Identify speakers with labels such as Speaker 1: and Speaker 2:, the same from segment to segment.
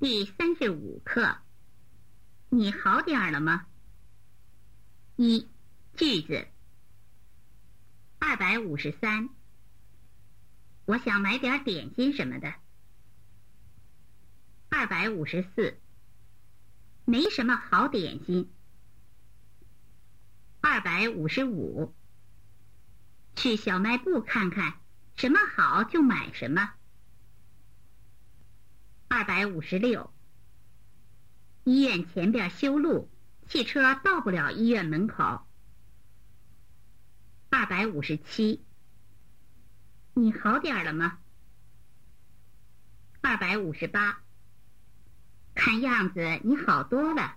Speaker 1: 第三十五课，你好点儿了吗？一句子，二百五十三。我想买点点心什么的。二百五十四，没什么好点心。二百五十五，去小卖部看看，什么好就买什么。二百五十六，医院前边修路，汽车到不了医院门口。二百五十七，你好点了吗？二百五十八，看样子你好多了。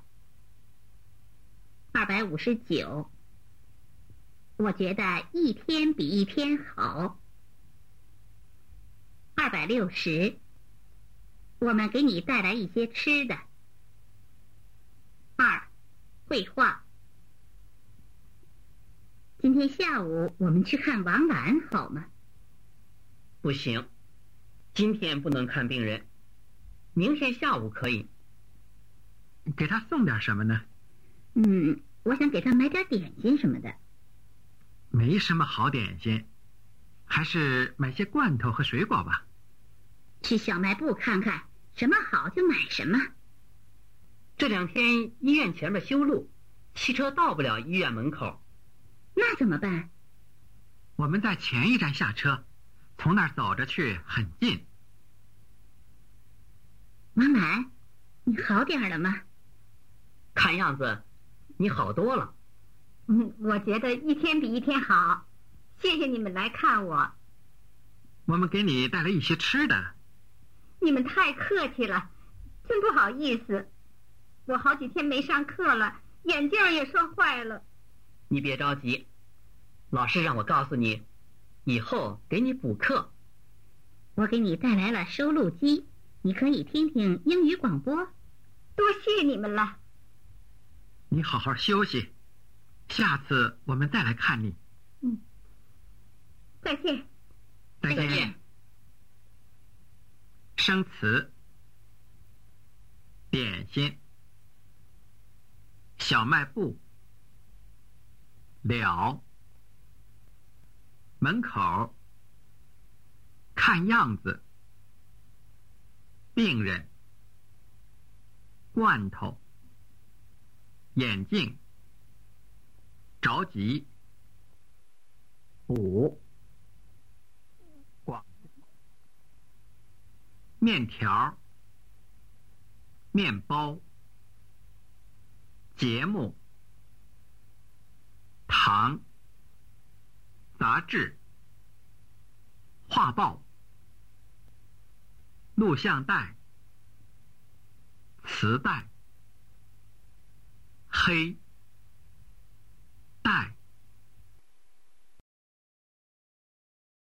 Speaker 1: 二百五十九，我觉得一天比一天好。二百六十。我们给你带来一些吃的。二，绘画。今天下午我们去看王兰好吗？
Speaker 2: 不行，今天不能看病人，明天下午可以。
Speaker 3: 给他送点什么呢？
Speaker 1: 嗯，我想给他买点点心什么的。
Speaker 3: 没什么好点心，还是买些罐头和水果吧。
Speaker 1: 去小卖部看看。什么好就买什么。
Speaker 2: 这两天医院前面修路，汽车到不了医院门口，
Speaker 1: 那怎么办？
Speaker 3: 我们在前一站下车，从那儿走着去很近。
Speaker 1: 王楠，你好点了吗？
Speaker 2: 看样子你好多了。
Speaker 1: 嗯，我觉得一天比一天好。谢谢你们来看我。
Speaker 3: 我们给你带来一些吃的。
Speaker 1: 你们太客气了，真不好意思。我好几天没上课了，眼镜也摔坏了。
Speaker 2: 你别着急，老师让我告诉你，以后给你补课。
Speaker 1: 我给你带来了收录机，你可以听听英语广播。多谢你们了。
Speaker 3: 你好好休息，下次我们再来看你。
Speaker 1: 嗯，再见。
Speaker 3: 再见。生词：点心、小卖部、了、门口、看样子、病人、罐头、眼镜、着急、五。面条、面包、节目、糖、杂志、画报、录像带、磁带、黑。